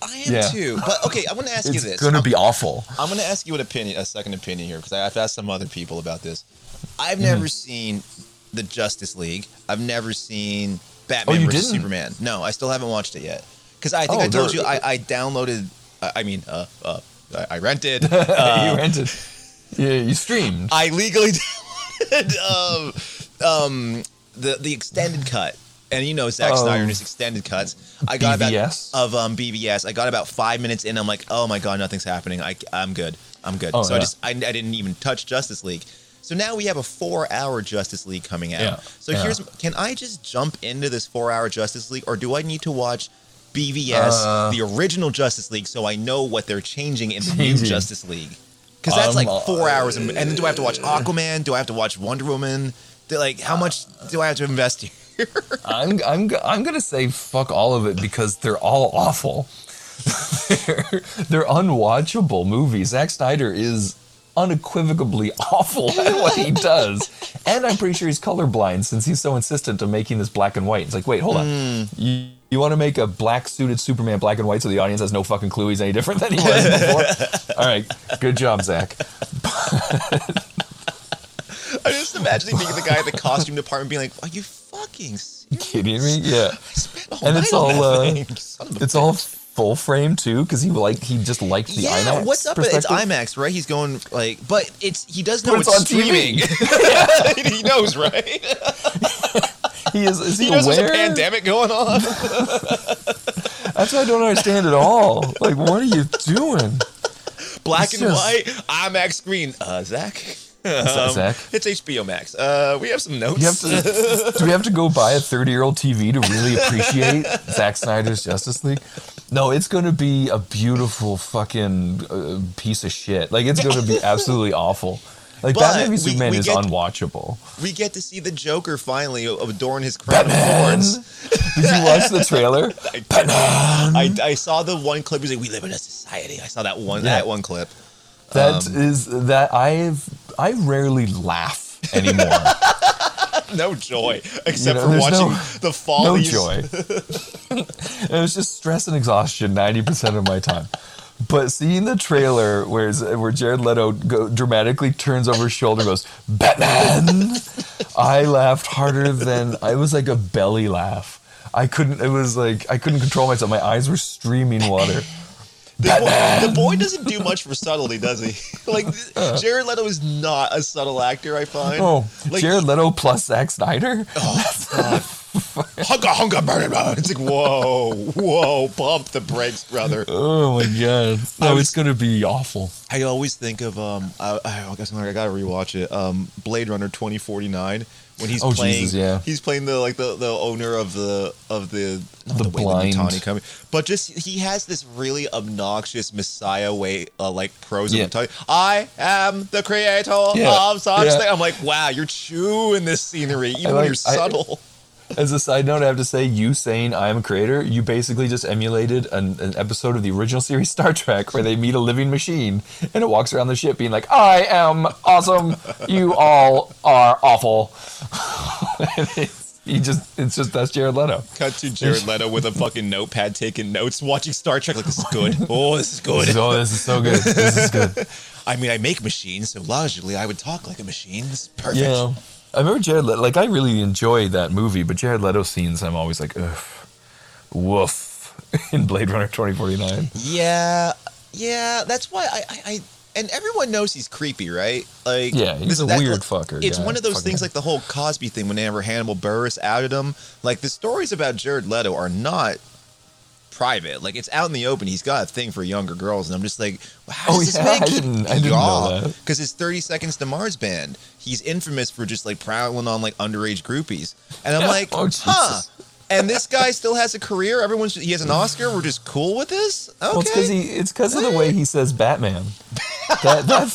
I am Yeah. too. But okay, I want to ask you this. It's gonna I'm- be awful. I'm going to ask you an opinion, a second opinion here, because I've asked some other people about this. I've Mm-hmm. never seen the Justice League. I've never seen Batman Oh, you versus didn't? Superman. No, I still haven't watched it yet. Because I think Oh, I told you I, I downloaded. I mean, uh, uh, I, I rented. you Uh, rented. Yeah, you streamed. I legally downloaded um, um, the the extended cut. And you know Zack Oh. Snyder and his extended cuts. I got BVS? about of um, BVS. I got about five minutes in. I'm like, oh my god, nothing's happening. I, I'm good. I'm good. Oh, so I just I, I didn't even touch Justice League. So now we have a four-hour Justice League coming out. Yeah, So yeah. here's can I just jump into this four-hour Justice League, or do I need to watch BVS, Uh, the original Justice League, so I know what they're changing in the new Justice League? Because that's Um, like four hours, and, and then do I have to watch Aquaman? Do I have to watch Wonder Woman? Do, like, how much do I have to invest here? I'm I'm I'm gonna say fuck all of it because they're all awful. they're, they're unwatchable movies. Zack Snyder is unequivocally awful at what he does, and I'm pretty sure he's colorblind since he's so insistent on making this black and white. It's like, wait, hold on, you. You want to make a black suited Superman black and white so the audience has no fucking clue he's any different than he was before? All right, good job, Zack. I'm just imagining being the guy at the costume department being like, "Are you fucking serious? Kidding me? Yeah. I spent all And it's all, uh, thing, you son of a It's bitch." all full frame too because he like he just liked the yeah, IMAX. what's up? It's. IMAX, right? He's going like, but it's he does know it's, it's on TV. streaming. he knows, right? He is. Is he, He knows aware? there's a pandemic going on. That's what I don't understand at all. Like, what are you doing? Black It's and just- white, IMAX screen. Uh, Zack. Zack? It's HBO Max. Uh, we have some notes. Have to. do we have to go buy a thirty-year-old TV to really appreciate Zack Snyder's Justice League? No, it's going to be a beautiful fucking uh, piece of shit. Like, it's going to be absolutely awful. Like, But Batman v we- Superman we is get- unwatchable. we get to see the Joker finally adorn his crown Batman. of thorns. Did you watch the trailer? I, I saw the one clip. He's like, "We live in a society." I saw that one Yeah. that one clip. That Um, is that I've I rarely laugh anymore. No joy, except know, for watching no- the fall. no joy. it was just stress and exhaustion ninety percent of my time. But seeing the trailer where where Jared Leto go, dramatically turns over his shoulder and goes Batman, I laughed harder than I was like a belly laugh. I couldn't. It was like I couldn't control myself. My eyes were streaming water. The boy, the boy doesn't do much for subtlety, does he? like Jared Leto is not a subtle actor. I find. Oh, like, Jared Leto plus Zack Snyder. Oh, Hunga hunga burn it. It's like whoa, whoa, pump the brakes, brother. Oh my god! No, was- it's gonna be awful. I always think of um, I, I guess I gotta rewatch it. Um, Blade Runner twenty forty nine when he's Oh, playing. Jesus, yeah. He's playing the like the, the owner of the of the not The Weyland blind. Company, but just he has this really obnoxious Messiah way uh, like prose. Yeah. I am the creator Yeah, of such yeah. thing. I'm like, wow, you're chewing this scenery even when like- you're I- subtle. As a side note, I have to say, you saying I am a creator, you basically just emulated an, an episode of the original series Star Trek where they meet a living machine and it walks around the ship being like, I am awesome. You all are awful. He just, it's just, that's Jared Leto. Cut to Jared Leto with a fucking notepad taking notes, watching Star Trek. Like this is good. Oh, this is good. Oh, this is so good. This is good. I mean, I make machines, so logically, I would talk like a machine. This is perfect. You know, I remember Jared Leto, like, I really enjoy that movie, but Jared Leto scenes, I'm always like, ugh, woof, in Blade Runner 2049. Yeah, yeah. That's why I, I, I and everyone knows he's creepy, right? Like, Yeah, he's a weird fucker, It's yeah, one of those things, guy. like the whole Cosby thing. Whenever Hannibal Buress outed him, like the stories about Jared Leto are not private. Like it's out in the open. He's got a thing for younger girls, and I'm just like, how Oh, does this yeah? man I keep didn't- I didn't know that. Because his 30 Seconds to Mars band, he's infamous for just like prowling on like underage groupies, and I'm like, Oh, huh. And this guy still has a career. Everyone's he has an Oscar. We're just cool with this. Okay. Well, it's because he it's because of the way he says Batman. That that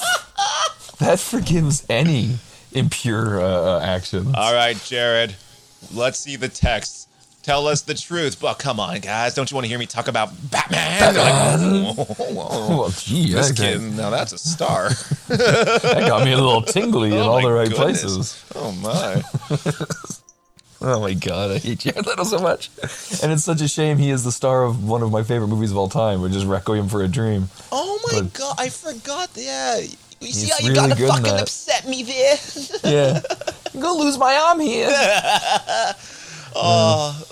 that forgives any impure uh, uh, actions. All right, Jared. Let's see the text. Tell us the truth. But come on, guys. Don't you want to hear me talk about Batman? They're like, whoa, whoa, whoa. well, gee, This that, kid, now that's a star. that got me a little tingly oh in Oh all the right goodness. places. Oh my. Oh my god, I hate Jared Leto so much. And it's such a shame he is the star of one of my favorite movies of all time, which is Requiem for a Dream. Oh my But- god, I forgot. Yeah. You see how you really gotta fucking upset me there? Yeah. I'm gonna lose my arm here. Oh,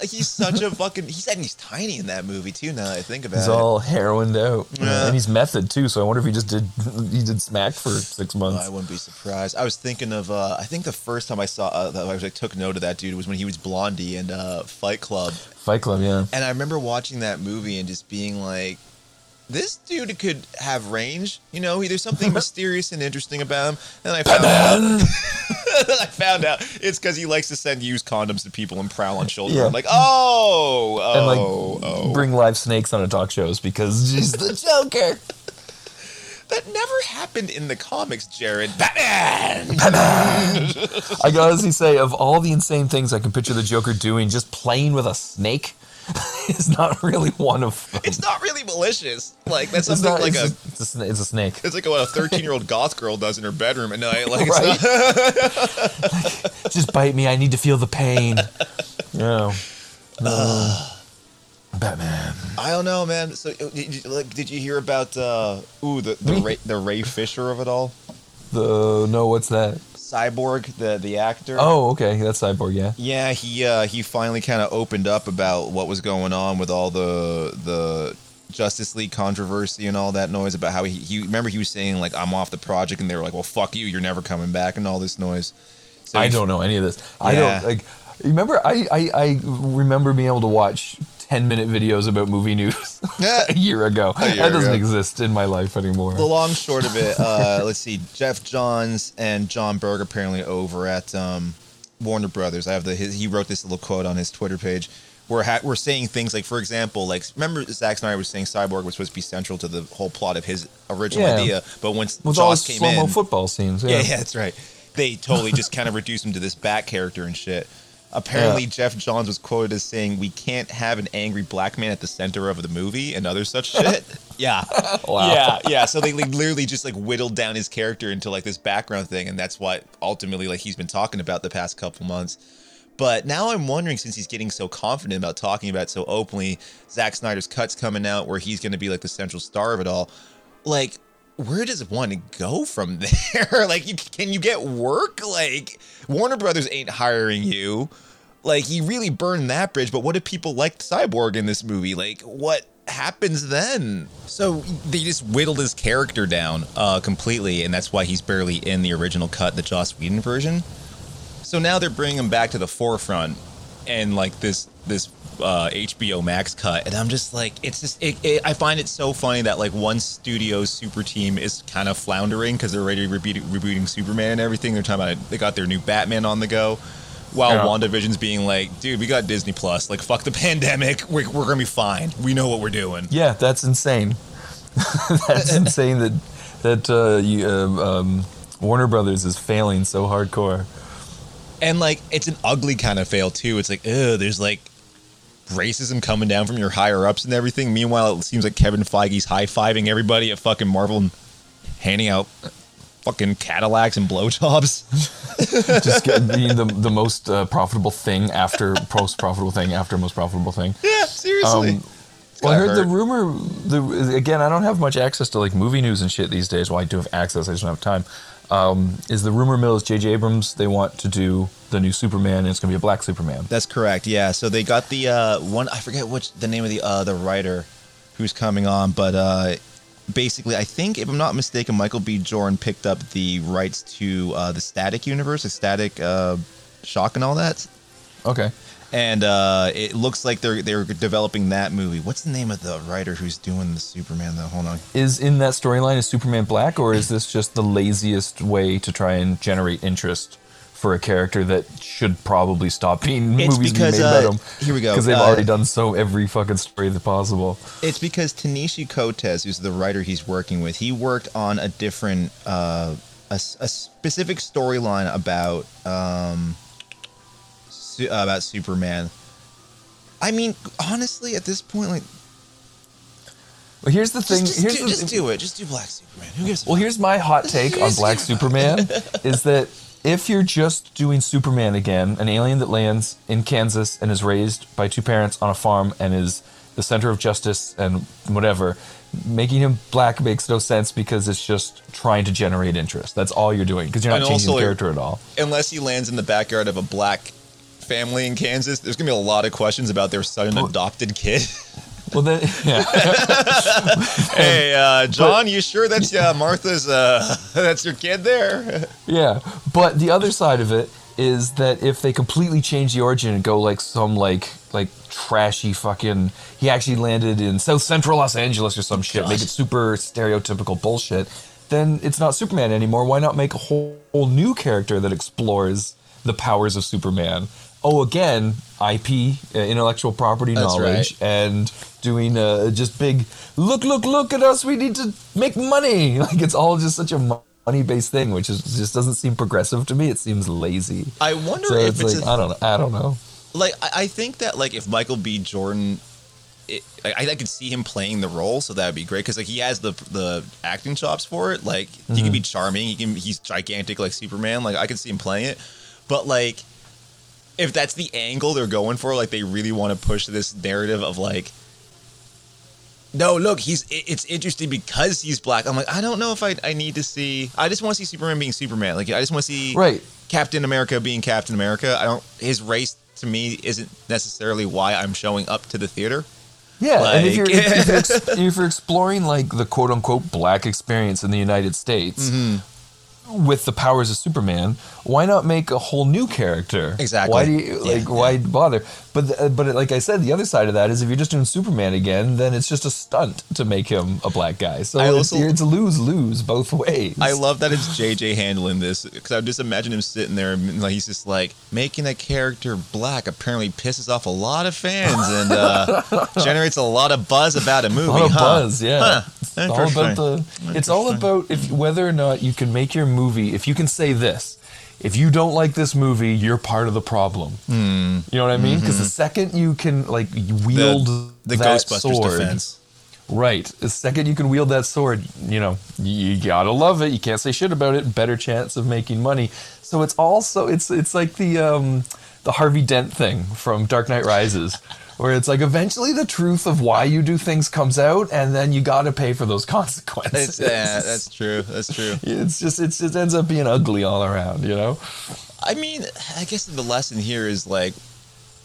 he's such a fucking. He said he's tiny in that movie too. Now that I think about it. He's it. all heroined out. Yeah. And he's method too, so I wonder if he just did he did smack for six months. I wouldn't be surprised. I was thinking of. Uh, I think the first time I saw uh, that I like, took note of that dude was when he was Blondie in uh, Fight Club, Fight Club, yeah. and I remember watching that movie and just being like, "This dude could have range." You know, there's something mysterious and interesting about him. And I found out. I found out it's because he likes to send used condoms to people and prowl on children. Yeah. I'm like, oh, oh, and like oh, oh. bring live snakes on a talk shows because she's the Joker. that never happened in the comics, Jared. Batman. I gotta honestly say, of all the insane things I can picture the Joker doing, just playing with a snake is not really one of them. It's not really malicious. Like that's It's something not- like it's a. just- it's a, it's a snake. It's like what a 13 year old goth girl does in her bedroom at night. Like, Right? it's not, Just bite me. I need to feel the pain. No. No. Batman. I don't know, man. So, uh, did you, like, did you hear about uh, ooh the the Ray, the Ray Fisher of it all? The no, what's that? Cyborg, the the actor. Oh, okay, that's Cyborg. Yeah. Yeah, he uh, he finally kind of opened up about what was going on with all the the Justice League controversy and all that noise about how he, he remember he was saying like I'm off the project and they were like well fuck you you're never coming back and all this noise. So I don't know any of this. I don't like. Remember, I, I I remember being able to watch ten minute videos about movie news a year ago. A year that doesn't ago. exist in my life anymore. The long short of it, uh, let's see. Geoff Johns and Jon Berg apparently over at um, Warner Brothers. I have the his, he wrote this little quote on his Twitter page. We're ha- we're saying things like, for example, like remember Zack Snyder was saying Cyborg was supposed to be central to the whole plot of his original Yeah. idea, but once With Joss came in, football scenes. yeah, yeah, that's right. They totally just kind of reduced him to this bat character and shit. Apparently, Yeah. Geoff Johns was quoted as saying, "We can't have an angry black man at the center of the movie," and other such shit. yeah, Wow. yeah, yeah. So they like, literally just like whittled down his character into like this background thing, and that's what ultimately like he's been talking about the past couple months. But now I'm wondering, since he's getting so confident about talking about it so openly, Zack Snyder's cuts coming out where he's going to be like the central star of it all. Like, where does one go from there? like, you, can you get work? Like, Warner Brothers ain't hiring you. Like, he really burned that bridge. But what if people liked Cyborg in this movie? Like, what happens then? So they just whittled his character down uh, completely, and that's why he's barely in the original cut, the Joss Whedon version. So now they're bringing him back to the forefront, and like this this uh, HBO Max cut, and I'm just like, it's just it, it, I find it so funny that like one studio's super team is kind of floundering because they're already rebooting, rebooting Superman and everything. They're talking about it, they got their new Batman on the go. While Yeah. WandaVision's being like, dude, we got Disney Plus. Like, fuck the pandemic. We're, we're gonna be fine. We know what we're doing. Yeah, that's insane. that's insane that that uh, you, uh, um, Warner Brothers is failing so hardcore. And like it's an ugly kind of fail too. It's like, oh, there's like racism coming down from your higher ups and everything. Meanwhile, it seems like Kevin Feige's high fiving everybody at fucking Marvel and handing out fucking Cadillacs and blowjobs. Just get, the the most uh, profitable thing after most profitable thing after most profitable thing. yeah, seriously. Um, well, I heard the rumor. The again, I don't have much access to like movie news and shit these days. Well, I do have access. I just don't have time. Um, is the rumor mill is J.J. Abrams? They want to do the new Superman, and it's going to be a black Superman. That's correct. Yeah. So they got the uh, one. I forget which the name of the uh, the writer who's coming on, but uh, basically, I think if I'm not mistaken, Michael B. Jordan picked up the rights to uh, the Static universe, the Static uh, Shock, and all that. Okay. And uh, it looks like they're they're developing that movie. What's the name of the writer who's doing the Superman? Though, hold on. Is in that storyline is Superman black, or is this just the laziest way to try and generate interest for a character that should probably stop being It's movies because, being made uh, about him? here we go. Because they've Uh, already done so every fucking story that's possible. It's because Ta-Nehisi Coates, who's the writer he's working with, he worked on a different, uh, a, a specific storyline about um, su- uh, about Superman. I mean, honestly, at this point, like, Well, here's the thing. just, here's do, the, just do it. Just do Black Superman. Who gives a Well, here's my hot take on Black Superman is that if you're just doing Superman again, an alien that lands in Kansas and is raised by two parents on a farm and is the center of justice and whatever, making him black makes no sense because it's just trying to generate interest. That's all you're doing because you're not And changing also, the character at all. unless he lands in the backyard of a black family in Kansas, there's gonna be a lot of questions about their sudden adopted kid. Well, then, yeah. hey, uh, John, you sure that's uh, Martha's? Uh, that's your kid there? Yeah, but the other side of it is that if they completely change the origin and go like some like like trashy fucking he actually landed in South Central Los Angeles or some shit, make it super stereotypical bullshit, then it's not Superman anymore. Why not make a whole, whole new character that explores the powers of Superman? Oh, again, IP, uh, intellectual property That's knowledge, and doing uh, just big look, look, look at us. We need to make money. Like it's all just such a money based thing, which is just doesn't seem progressive to me. It seems lazy. I wonder So if it's, it's, like a- I don't know. I don't know. like I, think that like if Michael B. Jordan, it, I, I could see him playing the role, so that would be great because like he has the the acting chops for it. Like he can be charming. He can he's gigantic like Superman. Like I could see him playing it, but like if that's the angle they're going for, like they really want to push this narrative of like no, look, he's it's interesting because he's black. I'm like, I don't know if I I need to see. I just want to see Superman being Superman. Like I just want to see Right. Captain America being Captain America. I don't. His race to me isn't necessarily why I'm showing up to the theater. Yeah, and if you're, if, if you're exploring like the quote unquote black experience in the United States Mm-hmm. With the powers of Superman, why not make a whole new character? Exactly. Why do you Yeah, like? Why bother? But th- but like I said, the other side of that is if you're just doing Superman again, then it's just a stunt to make him a black guy. So I it's, also- it's lose lose both ways. I love that it's JJ handling this because I just imagine him sitting there and like he's just like making a character black apparently pisses off a lot of fans and uh, generates a lot of buzz about a movie. a lot of huh? buzz, yeah. Huh. It's all about the. It's all about if whether or not you can make your movie. If you can say this, if you don't like this movie, you're part of the problem. Hmm. You know what I mean? Because the second you can like wield the, the that Ghostbusters sword, defense. right? The second you can wield that sword, you know you gotta love it. You can't say shit about it. Better chance of making money. So it's also it's it's like the um, the Harvey Dent thing from Dark Knight Rises. Where it's like eventually the truth of why you do things comes out, and then you got to pay for those consequences. It's, yeah, that's true. That's true. it's just it's, it ends up being ugly all around, you know. I mean, I guess the lesson here is like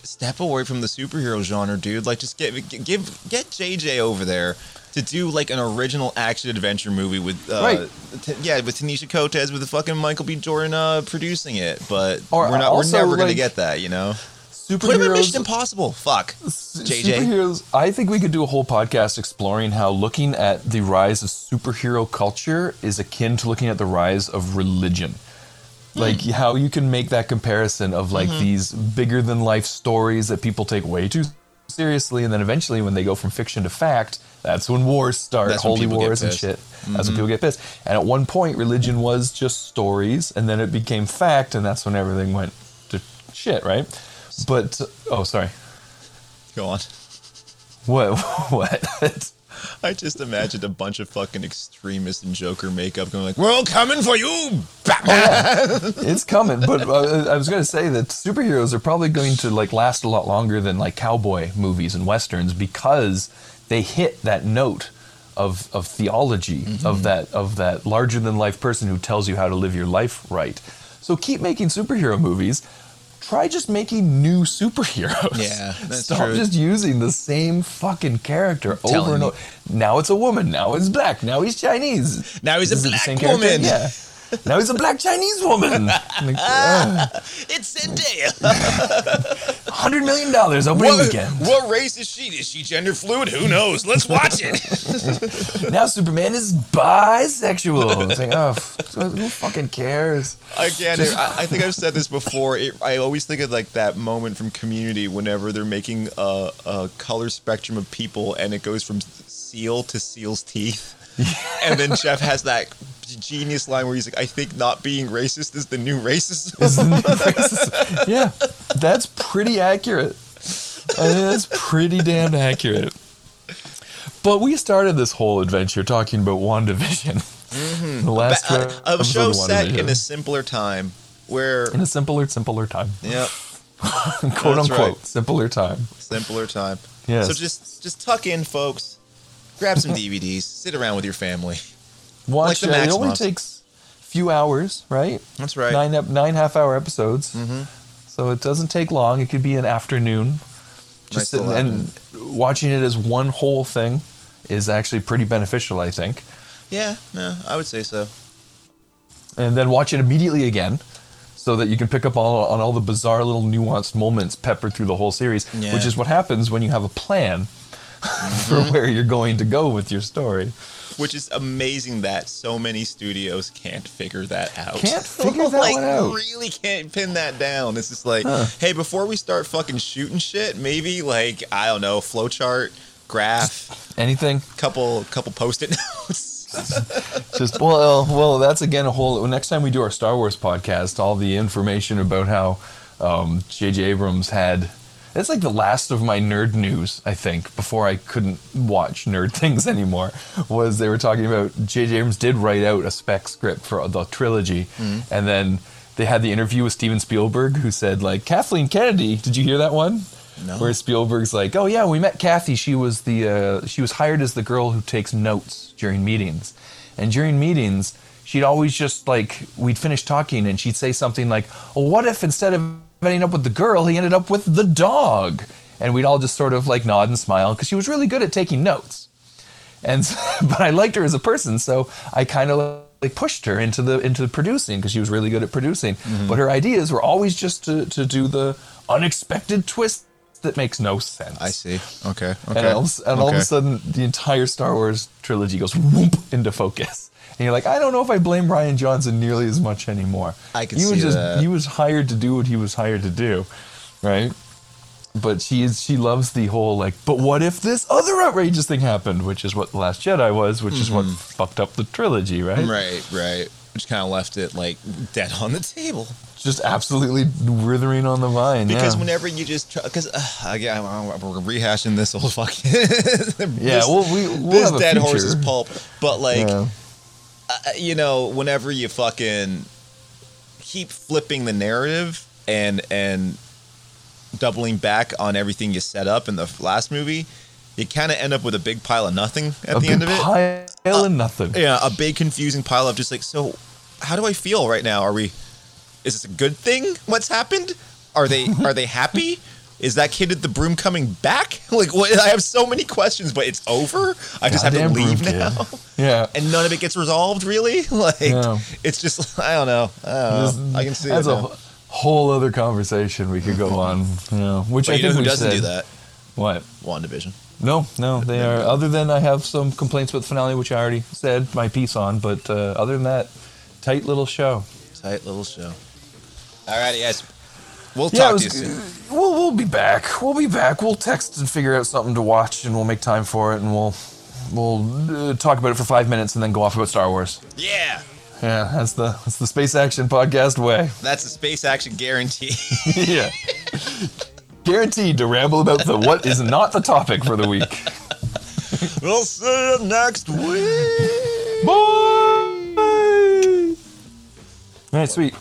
step away from the superhero genre, dude. Like, just get give get JJ over there to do like an original action adventure movie with, uh, Right. t- yeah, with Ta-Nehisi Coates with the fucking Michael B. Jordan uh, producing it. But Or we're not, also, we're never gonna get that, you know. Put him in Mission Impossible. Fuck, JJ. superheroes. I think we could do a whole podcast exploring how looking at the rise of superhero culture is akin to looking at the rise of religion. Hmm. Like how you can make that comparison of like mm-hmm. these bigger than life stories that people take way too seriously, and then eventually when they go from fiction to fact, that's when wars start, That's holy wars and shit. That's when mm-hmm. people get pissed. And at one point, religion was just stories, and then it became fact, and that's when everything went to shit, right? But oh, sorry. Go on. What? What? I just imagined a bunch of fucking extremists in Joker makeup going like, "We're all coming for you, Batman." it's coming, but uh, I was going to say that superheroes are probably going to like last a lot longer than like cowboy movies and westerns because they hit that note of of theology of that of that larger than life person who tells you how to live your life right. So keep making superhero movies. Try just making new superheroes. Yeah, that's Stop true. just using the same fucking character over telling and you. over. Now it's a woman. Now it's black. Now he's Chinese. Now he's a black same character? woman. Yeah. Now he's a black Chinese woman. Like, ah, it's Zendaya. Hundred million dollars opening What, weekend. what race is she? Is she gender fluid? Who knows? Let's watch it. Now Superman is bisexual. It's like, oh, who fucking cares? Again, I, I think I've said this before. It, I always think of like that moment from Community whenever they're making a, a color spectrum of people, and it goes from seal to seal's teeth. and then Jeff has that genius line where he's like, "I think not being racist is the new racism." Is the new racist- yeah, that's pretty accurate. I mean, that's pretty damn accurate. But we started this whole adventure talking about WandaVision. Mm-hmm. The last Ba- episode a of show set in a simpler time where, in a simpler, simpler time. yeah, Quote That's unquote, right. simpler time. simpler time. Yes. So just just tuck in, folks. Grab some DVDs. Sit around with your family. Watch. the uh, it only Maximoffs. takes a few hours, right? That's right. Nine nine half hour episodes. Mm-hmm. So it doesn't take long. It could be an afternoon. Just Nice sitting and watching it as one whole thing is actually pretty beneficial, I think. Yeah, no, I would say so. And then watch it immediately again, so that you can pick up all, on all the bizarre little nuanced moments peppered through the whole series, Yeah. which is what happens when you have a plan for where you're going to go with your story. Which is amazing that so many studios can't figure that out. Can't figure that like, one out. Really can't pin that down. It's just like, Huh. hey, before we start fucking shooting shit, maybe like I don't know, flowchart, graph, Anything? couple couple post-it notes. Just well, well, that's again a whole. Next time we do our Star Wars podcast, all the information about how um, J.J. Abrams had. It's like the last of my nerd news, I think, before I couldn't watch nerd things anymore. Was they were talking about J.J. Abrams did write out a spec script for the trilogy, and then they had the interview with Steven Spielberg, who said like Kathleen Kennedy. Did you hear that one? No. Where Spielberg's like, "Oh yeah, we met Kathy. She was the uh, she was hired as the girl who takes notes during meetings, and during meetings." She'd always just like we'd finish talking and she'd say something like, "Well, what if instead of ending up with the girl, he ended up with the dog?" And we'd all just sort of like nod and smile because she was really good at taking notes. And so- but I liked her as a person, so I kind of like pushed her into the into producing because she was really good at producing. Mm-hmm. But her ideas were always just to to do the unexpected twist that makes no sense. I see. Okay. Okay. And, all, of- and all of a sudden, the entire Star Wars trilogy goes whoop into focus. And you're like, I don't know if I blame Rian Johnson nearly as much anymore. I can he was just that. he was hired to do what he was hired to do, right? But she is she loves the whole like, but what if this other outrageous thing happened, which is what The Last Jedi was, which is what fucked up the trilogy, right? Mm-hmm. Right. Right. Which kind of left it like dead on the table. Just absolutely withering on the vine. Because yeah. whenever you just try, because uh, again, we're rehashing this old fucking yeah, this, well, we we'll this have dead horse's pulp. But like, Yeah. Uh, you know, whenever you fucking keep flipping the narrative and and doubling back on everything you set up in the last movie, you kind of end up with a big pile of nothing at a the end of it. A big pile of nothing. Yeah, a big confusing pile of just like, so how do I feel right now? Are we is this a good thing what's happened? Are they are they happy? Is that kid at the broom coming back? Like what I have so many questions, but it's over? I just have to leave broom kid. now. Yeah. And none of it gets resolved, really? Like Yeah. it's just I don't know. I don't know. I can see it. That's a now. whole other conversation we could go on. You know, which But I think who we doesn't said. do that? What? WandaVision. No, no, they are. Other than I have some complaints with the finale, which I already said my piece on, but uh, other than that, tight little show. Tight little show. Alrighty, guys. We'll Yeah, it talk to you soon. We'll we'll be back. We'll be back. We'll text and figure out something to watch, and we'll make time for it, and we'll we'll uh, talk about it for five minutes, and then go off about Star Wars. Yeah. Yeah, that's the that's the space action podcast way. That's a space action guarantee. yeah. Guaranteed to ramble about the what is not the topic for the week. we'll see you next week. Bye. All right, sweet.